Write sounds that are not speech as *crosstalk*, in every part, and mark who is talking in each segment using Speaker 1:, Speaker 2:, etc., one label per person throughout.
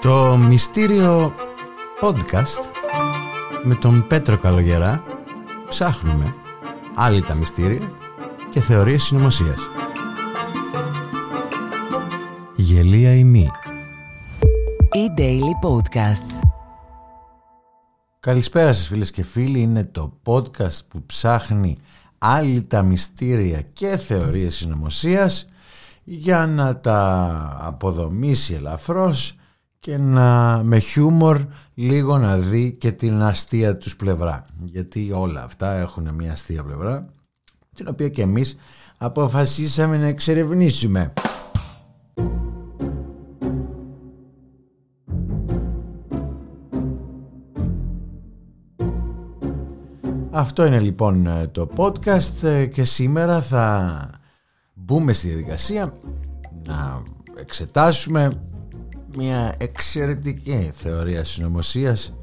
Speaker 1: Το μυστήριο podcast με τον Πέτρο Καλογερά ψάχνουμε άλλη τα μυστήρια και θεωρίες συνωμοσίας. Γελία ημί.
Speaker 2: E-Daily Podcasts.
Speaker 1: Καλησπέρα σας φίλες και φίλοι, είναι το podcast που ψάχνει άλλη τα μυστήρια και θεωρίες συνωμοσίας για να τα αποδομήσει ελαφρώς και να με χιούμορ λίγο να δει και την αστεία τους πλευρά. Γιατί όλα αυτά έχουν μια αστεία πλευρά την οποία και εμείς αποφασίσαμε να εξερευνήσουμε. Αυτό είναι λοιπόν το podcast και σήμερα θα μπούμε στη διαδικασία να εξετάσουμε μια εξαιρετική θεωρία συνωμοσίας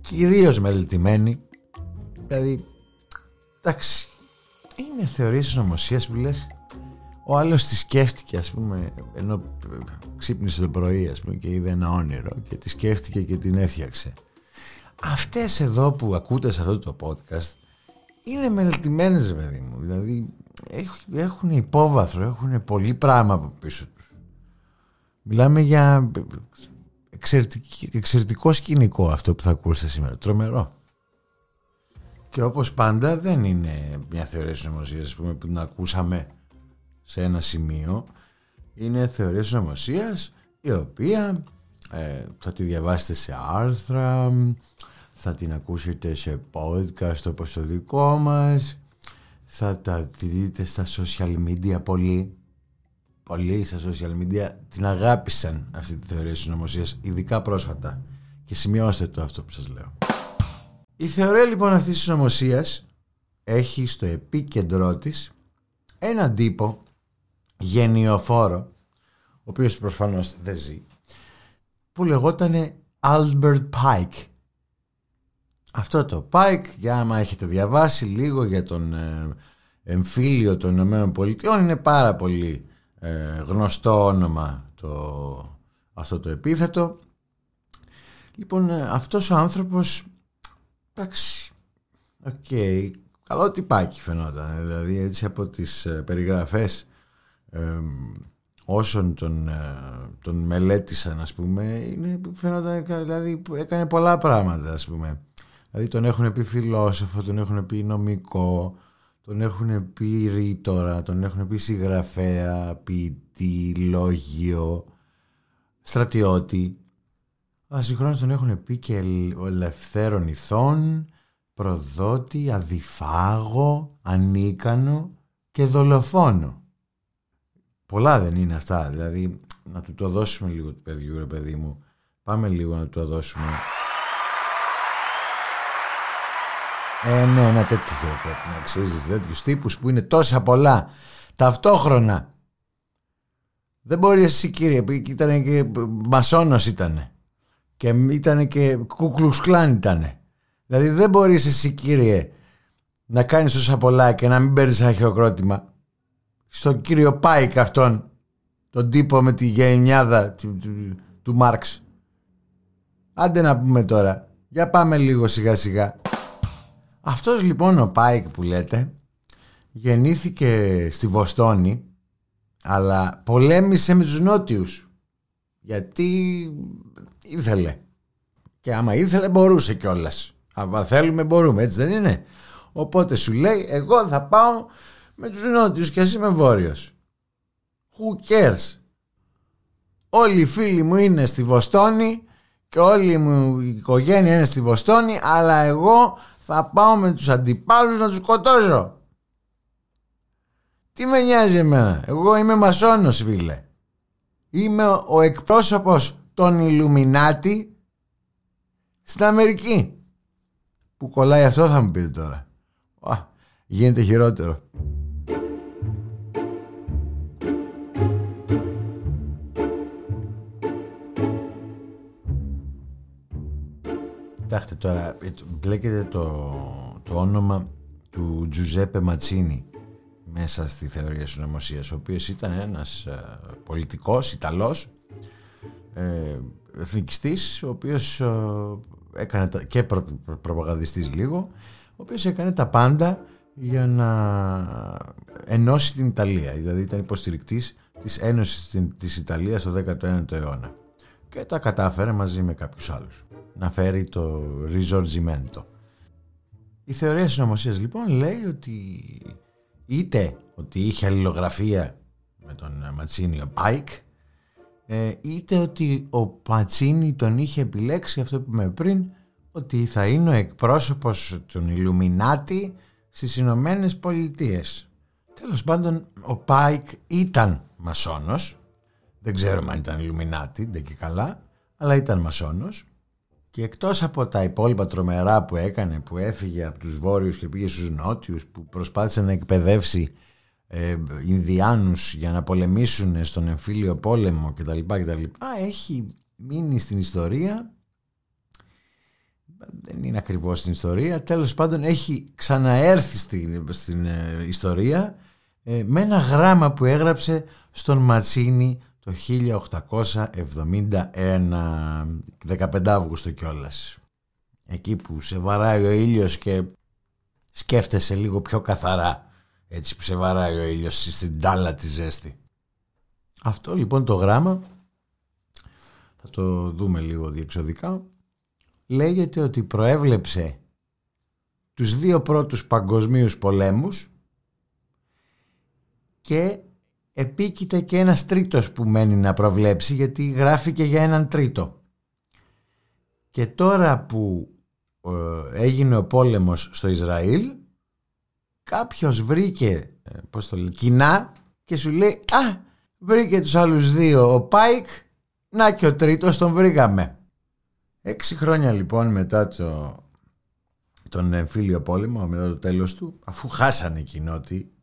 Speaker 1: κυρίως μελετημένη. Δηλαδή εντάξει είναι θεωρία συνωμοσίας που λες ο άλλος τη σκέφτηκε ας πούμε ενώ ξύπνησε το πρωί ας πούμε και είδε ένα όνειρο και τη σκέφτηκε και την έφτιαξε. Αυτές εδώ που ακούτε σε αυτό το podcast είναι μελετημένες παιδί μου. Δηλαδή έχουν υπόβαθρο έχουν πολύ πράγμα από πίσω Μιλάμε για εξαιρετικό σκηνικό αυτό που θα ακούσετε σήμερα. Τρομερό. Και όπως πάντα δεν είναι μια θεωρία συνωμοσίας που την ακούσαμε σε ένα σημείο. Είναι θεωρία συνωμοσίας η οποία ε, θα τη διαβάσετε σε άρθρα, θα την ακούσετε σε podcast όπως το δικό μας, θα τα δείτε στα social media πολύ. Πολλοί στα social media. Την αγάπησαν αυτή τη θεωρία συνωμοσίας ειδικά πρόσφατα. Και σημειώστε το αυτό που σας λέω. Η θεωρία λοιπόν αυτής της συνωμοσίας έχει στο επίκεντρό της έναν τύπο γενιοφόρο ο οποίος προφανώς δεν ζει που λεγόταν Albert Pike αυτό το Pike για άμα έχετε διαβάσει λίγο για τον ε, εμφύλιο των Ηνωμένων Πολιτειών είναι πάρα πολύ ε, γνωστό όνομα το, αυτό το επίθετο. Λοιπόν, ε, αυτός ο άνθρωπος, εντάξει, OK, okay, καλό τυπάκι φαινόταν, δηλαδή έτσι από τις ε, περιγραφές ε, όσων τον, τον μελέτησαν ας πούμε είναι, φαινόταν δηλαδή έκανε πολλά πράγματα ας πούμε δηλαδή τον έχουν πει φιλόσοφο, τον έχουν πει νομικό τον έχουν πει ρήτορα, τον έχουν πει συγγραφέα, ποιητή, λόγιο, στρατιώτη. Αλλά συγχρόνως τον έχουν πει και ελευθέρων ηθών, προδότη, αδιφάγο, ανίκανο και δολοφόνο. Πολλά δεν είναι αυτά, δηλαδή να του το δώσουμε λίγο του παιδιού ρε παιδί μου. Πάμε λίγο να του το δώσουμε. Ε, ναι, ένα τέτοιο χειροκρότημα. Αξίζει τέτοιους τύπους που είναι τόσα πολλά ταυτόχρονα. Δεν μπορεί εσύ κύριε, που ήταν και μασόνος ήταν. Και ήταν και κουκλουσκλάν ήταν. Δηλαδή δεν μπορείς εσύ κύριε να κάνεις τόσα πολλά και να μην παίρνεις ένα χειροκρότημα. Στον κύριο Πάικ αυτόν, τον τύπο με τη γενειάδα του, του, του Μάρξ. Άντε να πούμε τώρα. Για πάμε λίγο σιγά σιγά. Αυτός λοιπόν ο Πάικ που λέτε γεννήθηκε στη Βοστόνη αλλά πολέμησε με τους νότιους. Γιατί ήθελε. Και άμα ήθελε μπορούσε κιόλας. Αν θέλουμε μπορούμε έτσι δεν είναι; Οπότε σου λέει εγώ θα πάω με τους νότιους και εσύ είμαι βόρειος. Who cares; Όλοι οι φίλοι μου είναι στη Βοστόνη και όλη μου η οικογένεια είναι στη Βοστόνη αλλά εγώ θα πάω με τους αντιπάλους να τους σκοτώσω. Τι με νοιάζει εμένα; Εγώ είμαι μασόνος φίλε. Είμαι ο εκπρόσωπος των Ιλουμινάτη στην Αμερική. Που κολλάει αυτό θα μου πείτε τώρα. Α, γίνεται χειρότερο. Κοιτάξτε τώρα, μπλέκεται το, το όνομα του Τζουζέπε Ματσίνη μέσα στη θεωρία συνωμοσίας, ο οποίος ήταν ένας ε, πολιτικός Ιταλός ε, εθνικιστής ο οποίος ε, έκανε τα, και προ, προπαγανδιστής λίγο ο οποίος έκανε τα πάντα για να ενώσει την Ιταλία. Δηλαδή ήταν υποστηρικτής της Ένωσης της Ιταλίας το 19ο αιώνα. Και τα κατάφερε μαζί με κάποιους άλλους να φέρει το Risorgimento η θεωρία συνωμοσίας λοιπόν λέει ότι είτε ότι είχε αλληλογραφία με τον Ματσίνι ο Πάικ ε, είτε ότι ο Ματσίνι τον είχε επιλέξει αυτό που είπαμε πριν ότι θα είναι ο εκπρόσωπος των Ιλουμινάτι στις Ηνωμένες Πολιτείες. Τέλος πάντων ο Πάικ ήταν μασόνος. Δεν ξέρουμε αν ήταν Ιλουμινάτι δεν και καλά αλλά ήταν μασόνος και εκτός από τα υπόλοιπα τρομερά που έκανε που έφυγε από τους βόρειους και πήγε στους νότιους που προσπάθησε να εκπαιδεύσει ε, Ινδιάνους για να πολεμήσουν στον εμφύλιο πόλεμο κτλ. κτλ. Έχει μείνει στην ιστορία δεν είναι ακριβώς στην ιστορία τέλος πάντων έχει ξαναέρθει στην, στην ε, ιστορία ε, με ένα γράμμα που έγραψε στον Ματσίνη το 1871 15 Αύγουστο κιόλας. Εκεί που σε βαράει ο ήλιος και σκέφτεσαι λίγο πιο καθαρά έτσι που σε βαράει ο ήλιος στην τάλα τη ζέστη. Αυτό λοιπόν το γράμμα θα το δούμε λίγο διεξοδικά λέγεται ότι προέβλεψε τους δύο πρώτους παγκοσμίους πολέμους και επίκειται και ένας τρίτος που μένει να προβλέψει γιατί γράφει για έναν τρίτο. Και τώρα που ε, έγινε ο πόλεμος στο Ισραήλ κάποιος βρήκε ε, πώς το λέει, κοινά και σου λέει «Α, βρήκε τους άλλους δύο ο Πάικ, να και ο τρίτος τον βρήκαμε». Έξι χρόνια λοιπόν μετά το, τον εμφύλιο πόλεμο, μετά το τέλος του, αφού χάσανε οι κοινότητοι,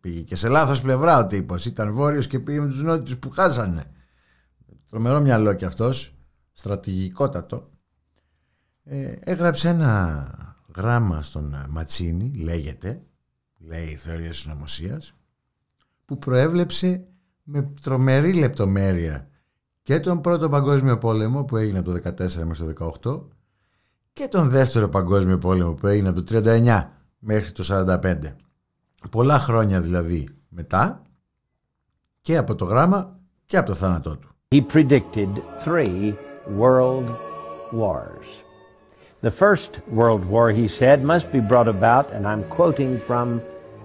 Speaker 1: Πήγε και σε λάθος πλευρά ο τύπος. Ήταν βόρειος και πήγε με τους νότιους που χάσανε. Τρομερό μυαλό κι αυτός. Στρατηγικότατο. Ε, έγραψε ένα γράμμα στον Ματσίνη, λέγεται, λέει η θεωρία συνωμοσίας, που προέβλεψε με τρομερή λεπτομέρεια και τον πρώτο παγκόσμιο πόλεμο που έγινε από το 14 μέχρι το 18 και τον δεύτερο παγκόσμιο πόλεμο που έγινε από το 39 μέχρι το 45 πολλά χρόνια δηλαδή μετά και από το γράμμα και από το θάνατό του.
Speaker 2: He predicted three world wars. The first world war, he said, must be brought about, and I'm quoting from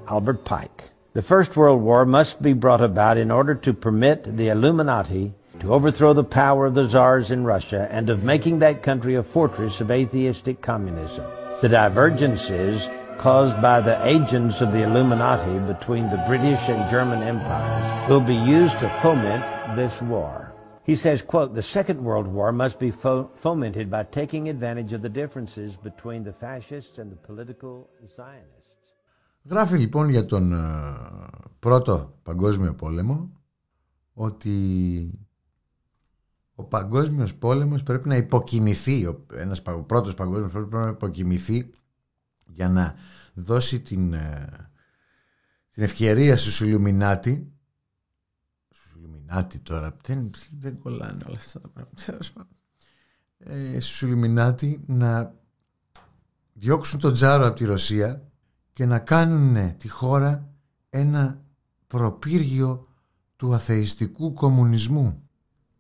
Speaker 2: Albert Pike. The first world war must be brought about in order to permit the Illuminati to overthrow the power of the czars in Russia and of making that country a fortress of atheistic communism. The divergences caused by the agents of the Illuminati between the British and German empires will be used to foment this war. He says, quote, the Second World War must be fo- fomented by taking advantage of the differences between the fascists and the political Zionists.
Speaker 1: Γράφει λοιπόν για τον uh, πρώτο παγκόσμιο πόλεμο ότι ο παγκόσμιος πόλεμος πρέπει να υποκινηθεί, ο, ένας, ο πρώτος παγκόσμιος πόλεμος πρέπει να υποκινηθεί για να δώσει την, ε, την ευκαιρία στους Ιλουμινάτι στους Ιλουμινάτι τώρα δεν, δεν κολλάνε όλα αυτά τα πράγματα ε, στους Ιλουμινάτι να διώξουν τον Τζάρο από τη Ρωσία και να κάνουν τη χώρα ένα προπύργιο του αθεϊστικού κομμουνισμού.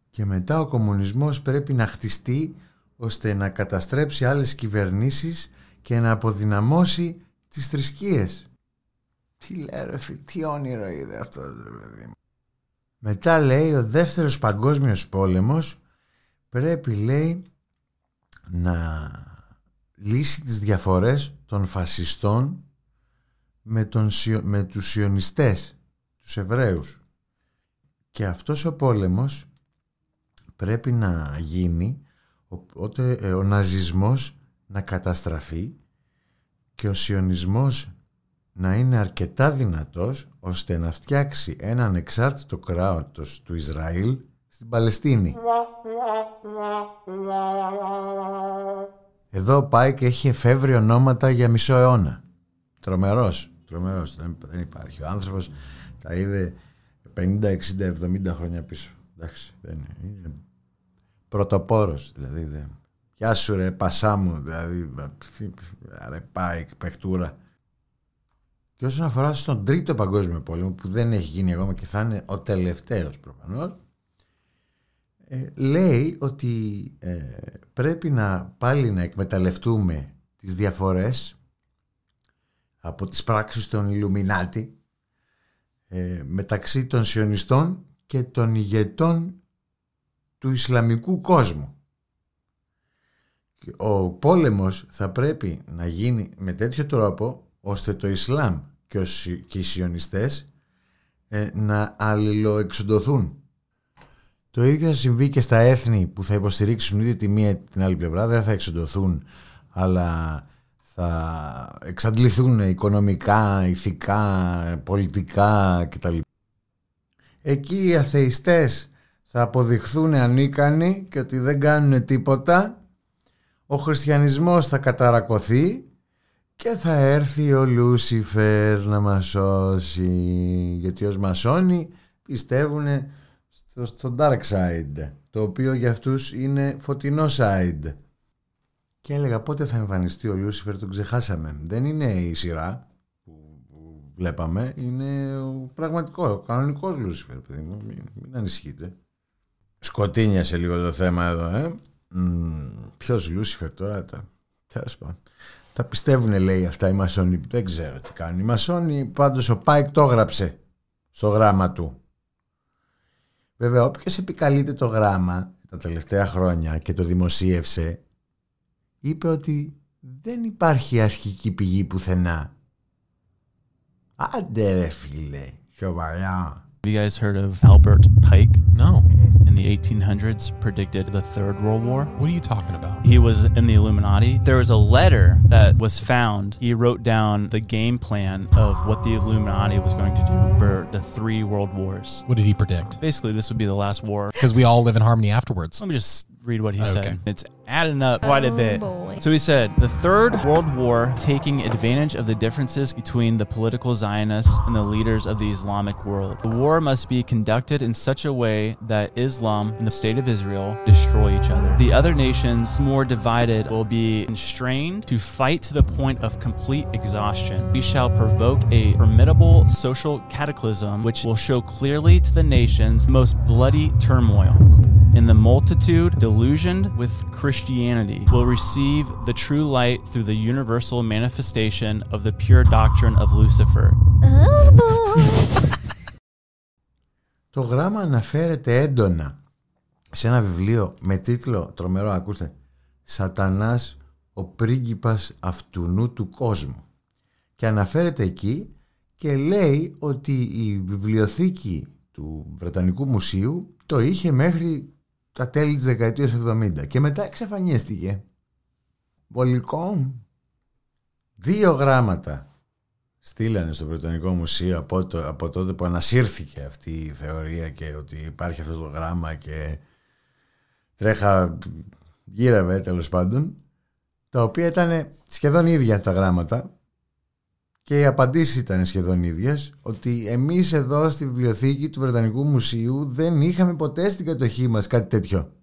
Speaker 1: Και μετά ο κομμουνισμός πρέπει να χτιστεί ώστε να καταστρέψει άλλες κυβερνήσεις και να αποδυναμώσει τις θρησκείες. Τι λέει ρε τι όνειρο είδε αυτό ρε παιδί Μετά λέει ο δεύτερος παγκόσμιος πόλεμος πρέπει λέει να λύσει τις διαφορές των φασιστών με, τον, με τους σιωνιστές, τους Εβραίους. Και αυτός ο πόλεμος πρέπει να γίνει οπότε ε, ο ναζισμός να καταστραφεί και ο σιωνισμός να είναι αρκετά δυνατός ώστε να φτιάξει έναν εξάρτητο κράτος του Ισραήλ στην Παλαιστίνη. Εδώ πάει και έχει εφεύρει ονόματα για μισό αιώνα. Τρομερός. Τρομερός, δεν, δεν υπάρχει. Ο άνθρωπος τα είδε 50, 60, 70 χρόνια πίσω. Εντάξει, δεν είναι. είναι πρωτοπόρος, δηλαδή. Δεν. Γεια σου ρε, πασά μου, δηλαδή. Ρε, πάει, παιχτούρα. Και όσον αφορά στον τρίτο παγκόσμιο πόλεμο, που δεν έχει γίνει ακόμα και θα είναι ο τελευταίος προφανώς, ε, λέει ότι ε, πρέπει να πάλι να εκμεταλλευτούμε τις διαφορές από τις πράξεις των Ιλουμινάτη ε, μεταξύ των σιωνιστών και των ηγετών του Ισλαμικού κόσμου. Ο πόλεμος θα πρέπει να γίνει με τέτοιο τρόπο ώστε το Ισλάμ και, οι σιωνιστές ε, να αλληλοεξοντωθούν. Το ίδιο θα συμβεί και στα έθνη που θα υποστηρίξουν είτε τη μία είτε την άλλη πλευρά, δεν θα εξοντωθούν αλλά θα εξαντληθούν οικονομικά, ηθικά, πολιτικά κτλ. Εκεί οι αθεϊστές θα αποδειχθούν ανίκανοι και ότι δεν κάνουν τίποτα. Ο χριστιανισμός θα καταρακωθεί και θα έρθει ο Λούσιφερ να μας σώσει. Γιατί ως μασόνοι πιστεύουν στο, στο dark side, το οποίο για αυτούς είναι φωτεινό side. Και έλεγα πότε θα εμφανιστεί ο Λούσιφερ, τον ξεχάσαμε. Δεν είναι η σειρά που, βλέπαμε, είναι ο πραγματικό, ο κανονικός Λούσιφερ, παιδί μου, μην, μην ανησυχείτε. Σκοτείνιασε λίγο το θέμα εδώ, ε. Ποιος Λούσιφερ τώρα, τα, τέλος πάντων. Τα πιστεύουν λέει αυτά οι μασόνοι, δεν ξέρω τι κάνουν. Οι μασόνοι πάντως ο Πάικ το έγραψε στο γράμμα του. Βέβαια όποιος επικαλείται το γράμμα τα τελευταία χρόνια και το δημοσίευσε είπε ότι δεν υπάρχει αρχική πηγή πουθενά. Άντε ρε φίλε, σοβαρά.
Speaker 3: Have you guys heard of Albert Pike?
Speaker 4: No.
Speaker 3: In the 1800s, predicted the Third World War.
Speaker 4: What are you talking about?
Speaker 3: He was in the Illuminati. There was a letter that was found. He wrote down the game plan of what the Illuminati was going to do for the three world wars.
Speaker 4: What did he predict?
Speaker 3: Basically, this would be the last war.
Speaker 4: Because we all live in harmony afterwards.
Speaker 3: Let me just read what he
Speaker 4: Okay.
Speaker 3: said. It's adding up quite a
Speaker 5: Oh,
Speaker 3: bit.
Speaker 5: boy.
Speaker 3: So he said, the Third World War, taking advantage of the differences between the political Zionists and the leaders of the Islamic world. The war must be conducted in such a way that Islam and the State of Israel destroy each other. The other nations, more divided, will be constrained to fight to the point of complete exhaustion. We shall provoke a formidable social cataclysm which will show clearly to the nations the most bloody turmoil. And the multitude, delusioned with Christianity, will receive the true light through the universal manifestation of the pure doctrine of Lucifer.
Speaker 5: Oh *laughs* boy.
Speaker 1: Το γράμμα αναφέρεται έντονα σε ένα βιβλίο με τίτλο, τρομερό ακούστε, «Σατανάς ο πρίγκιπας αυτουνού του κόσμου». Και αναφέρεται εκεί και λέει ότι η βιβλιοθήκη του Βρετανικού Μουσείου το είχε μέχρι τα τέλη της δεκαετίας 70 και μετά εξαφανίστηκε. Βολικό. Δύο γράμματα στείλανε στο Βρετανικό Μουσείο από, το, από τότε που ανασύρθηκε αυτή η θεωρία και ότι υπάρχει αυτό το γράμμα και τρέχα γύρευε τέλος πάντων τα οποία ήταν σχεδόν ίδια τα γράμματα και οι απαντήσεις ήταν σχεδόν ίδιες ότι εμείς εδώ στη βιβλιοθήκη του Βρετανικού Μουσείου δεν είχαμε ποτέ στην κατοχή μας κάτι τέτοιο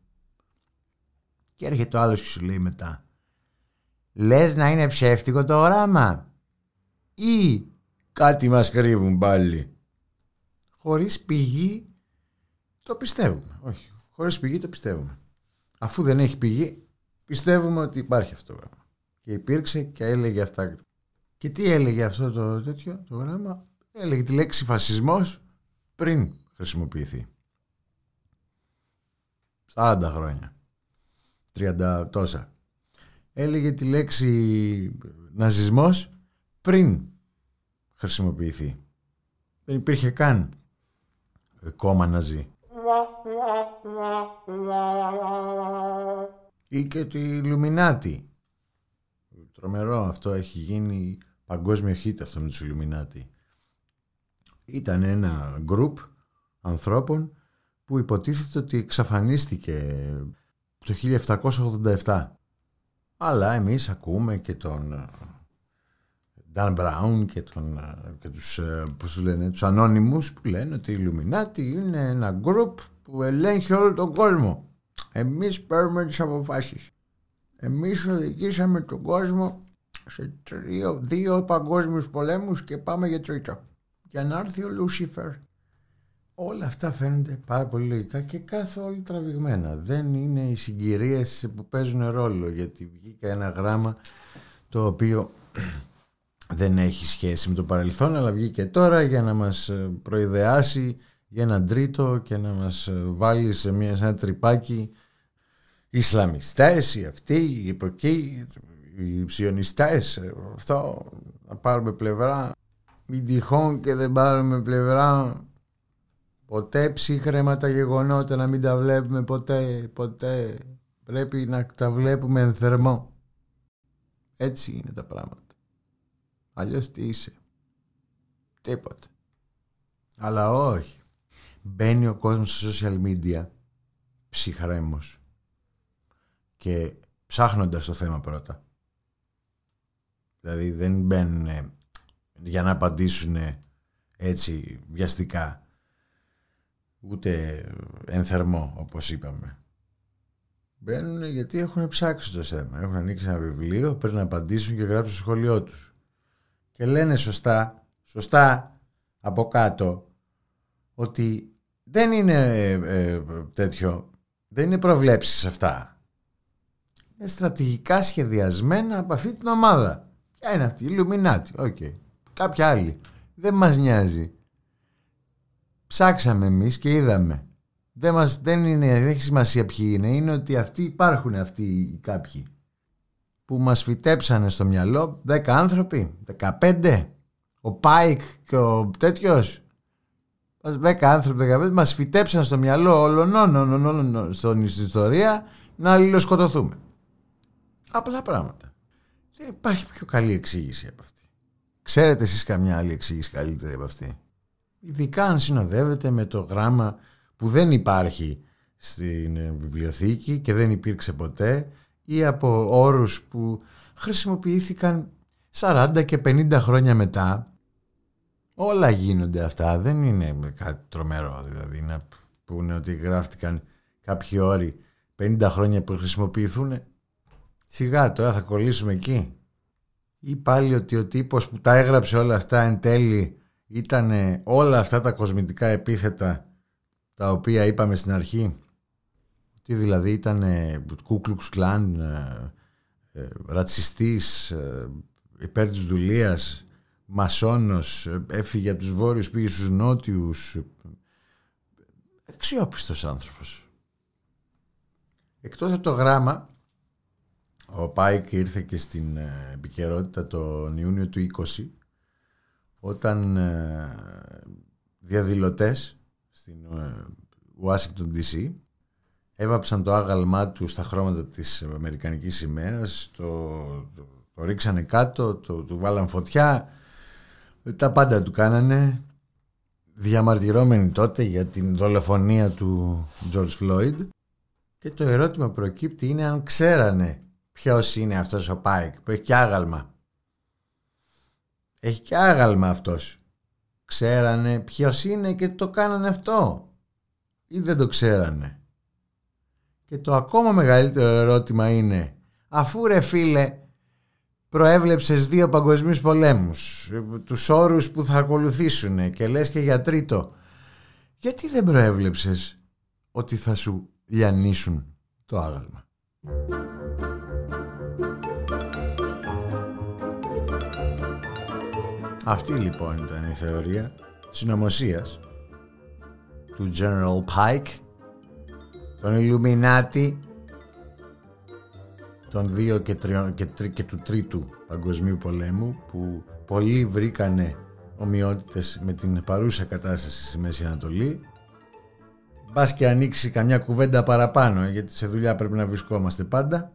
Speaker 1: και έρχεται ο άλλος και σου λέει μετά λες να είναι ψεύτικο το γράμμα ή κάτι μας κρύβουν πάλι; Χωρίς πηγή το πιστεύουμε. Όχι. Χωρίς πηγή το πιστεύουμε. Αφού δεν έχει πηγή πιστεύουμε ότι υπάρχει αυτό το γράμμα. Και υπήρξε και έλεγε αυτά. Και τι έλεγε αυτό το τέτοιο το γράμμα; Έλεγε τη λέξη φασισμός πριν χρησιμοποιηθεί. 40 χρόνια. 30 τόσα. Έλεγε τη λέξη ναζισμός πριν χρησιμοποιηθεί. Δεν υπήρχε καν κόμμα ναζί. Ή και τη Ιλουμινάτη. Τρομερό αυτό έχει γίνει παγκόσμιο hit αυτό με τους Ιλουμινάτη. Ήταν ένα γκρουπ ανθρώπων που υποτίθεται ότι εξαφανίστηκε το 1787. Αλλά εμείς ακούμε και τον Dan Brown και, τον, ε, και τους, ε, πώς τους λένε, τους ανώνυμους που λένε ότι η Illuminati είναι ένα group που ελέγχει όλο τον κόσμο. Εμείς παίρνουμε τις αποφάσεις. Εμείς οδηγήσαμε τον κόσμο σε τρίο, δύο παγκόσμιους πολέμους και πάμε για τρίτο. Για να έρθει ο Λούσιφερ. Όλα αυτά φαίνονται πάρα πολύ λογικά και καθόλου τραβηγμένα. Δεν είναι οι συγκυρίες που παίζουν ρόλο γιατί βγήκε ένα γράμμα το οποίο *clears throat* δεν έχει σχέση με το παρελθόν αλλά βγήκε τώρα για να μας προειδεάσει για έναν τρίτο και να μας βάλει σε, μια, σε ένα τρυπάκι Ισλαμιστές, οι αυτοί, οι εκεί, οι ψιονιστές, αυτό, να πάρουμε πλευρά, μην τυχόν και δεν πάρουμε πλευρά, ποτέ ψύχρεμα τα γεγονότα να μην τα βλέπουμε ποτέ, ποτέ, πρέπει να τα βλέπουμε εν θερμό. Έτσι είναι τα πράγματα. Αλλιώς τι είσαι. Τίποτα. Αλλά όχι. Μπαίνει ο κόσμος στα social media ψυχρέμος και ψάχνοντας το θέμα πρώτα. Δηλαδή δεν μπαίνουν για να απαντήσουν έτσι βιαστικά ούτε εν θερμό όπως είπαμε. Μπαίνουν γιατί έχουν ψάξει το θέμα. Έχουν ανοίξει ένα βιβλίο, πρέπει να απαντήσουν και γράψουν στο σχολείο τους. Και λένε σωστά, σωστά από κάτω ότι δεν είναι ε, ε, τέτοιο, δεν είναι προβλέψεις αυτά είναι στρατηγικά σχεδιασμένα από αυτή την ομάδα. Ποια είναι αυτή, οι Ιλουμινάτι, OK. Okay. Κάποια άλλη. Δεν μας νοιάζει. Ψάξαμε εμείς και είδαμε. Δεν, μας, δεν, είναι, δεν έχει σημασία ποιοι είναι. Είναι ότι αυτοί υπάρχουν αυτοί οι κάποιοι που μας φυτέψανε στο μυαλό 10 άνθρωποι, 15. Ο Πάικ και ο τέτοιος 10 άνθρωποι, 15 μας φυτέψαν στο μυαλό όλων όλων στην ιστορία να αλληλοσκοτωθούμε. Απλά πράγματα. Δεν υπάρχει πιο καλή εξήγηση από αυτή. Ξέρετε εσείς καμιά άλλη εξήγηση καλύτερη από αυτή; Ειδικά αν συνοδεύεται με το γράμμα που δεν υπάρχει στην βιβλιοθήκη και δεν υπήρξε ποτέ ή από όρους που χρησιμοποιήθηκαν 40 και 50 χρόνια μετά. Όλα γίνονται αυτά. Δεν είναι κάτι τρομερό δηλαδή να πούνε ότι γράφτηκαν κάποιοι όροι 50 χρόνια που χρησιμοποιηθούν Σιγά τώρα θα κολλήσουμε εκεί. Ή πάλι ότι ο τύπος που τα έγραψε όλα αυτά εν τέλει ήταν όλα αυτά τα κοσμητικά επίθετα τα οποία είπαμε στην αρχή; Τι δηλαδή ήταν κούκλουξ κλάν, ε, ε, ρατσιστής, ε, υπέρ της δουλείας, μασόνος, έφυγε από τους βόρειους, πήγε στους νότιους. Αξιόπιστος άνθρωπος. Εκτός από το γράμμα ο Πάικ ήρθε και στην ε, επικαιρότητα τον Ιούνιο του 20 όταν ε, διαδηλωτές στην ε, Washington DC έβαψαν το άγαλμά του στα χρώματα της Αμερικανικής σημαίας το, το, ρίξανε κάτω, το, του βάλαν φωτιά τα πάντα του κάνανε διαμαρτυρώμενοι τότε για την δολοφονία του George Floyd. Και το ερώτημα προκύπτει είναι αν ξέρανε ποιος είναι αυτός ο Πάικ που έχει και άγαλμα; Έχει και άγαλμα αυτός. Ξέρανε ποιος είναι και το κάνανε αυτό. Ή δεν το ξέρανε. Και το ακόμα μεγαλύτερο ερώτημα είναι αφού ρε φίλε προέβλεψες δύο παγκοσμίους πολέμους τους όρους που θα ακολουθήσουν και λες και για τρίτο γιατί δεν προέβλεψες ότι θα σου λιανίσουν το άγαλμα; Αυτή λοιπόν ήταν η θεωρία συνωμοσίας του General Pike, τον Illuminati, των δύο και, και, και του τρίτου παγκοσμίου πολέμου που πολλοί βρήκανε ομοιότητες με την παρούσα κατάσταση στη Μέση Ανατολή. Μπας και ανοίξει καμιά κουβέντα παραπάνω γιατί σε δουλειά πρέπει να βρισκόμαστε πάντα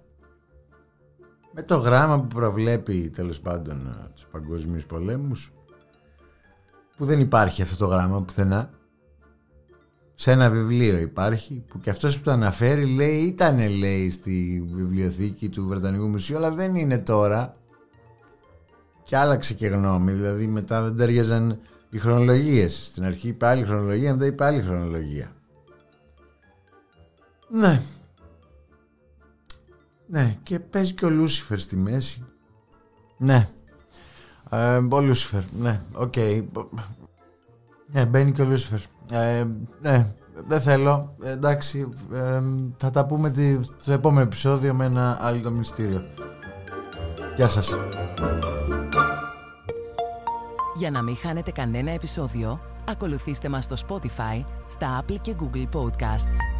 Speaker 1: με το γράμμα που προβλέπει τέλος πάντων τους παγκοσμίους πολέμους που δεν υπάρχει αυτό το γράμμα πουθενά σε ένα βιβλίο υπάρχει που και αυτός που το αναφέρει λέει ήταν λέει στη βιβλιοθήκη του Βρετανικού Μουσείου αλλά δεν είναι τώρα και άλλαξε και γνώμη. Δηλαδή μετά δεν ταιριάζαν οι χρονολογίες. Στην αρχή είπε άλλη χρονολογία, μετά είπε άλλη χρονολογία. Ναι. Ναι, και παίζει και ο Λούσιφερ στη μέση. Ναι. Ε, ο Λούσιφερ, ναι, OK. Okay. Ναι, μπαίνει και ο Λούσιφερ. Ε, ναι, δεν θέλω. εντάξει, ε, θα τα πούμε τη, το επόμενο επεισόδιο με ένα άλλο μυστήριο. Γεια σας.
Speaker 6: Για να μην χάνετε κανένα επεισόδιο, ακολουθήστε μας στο Spotify, στα Apple και Google Podcasts.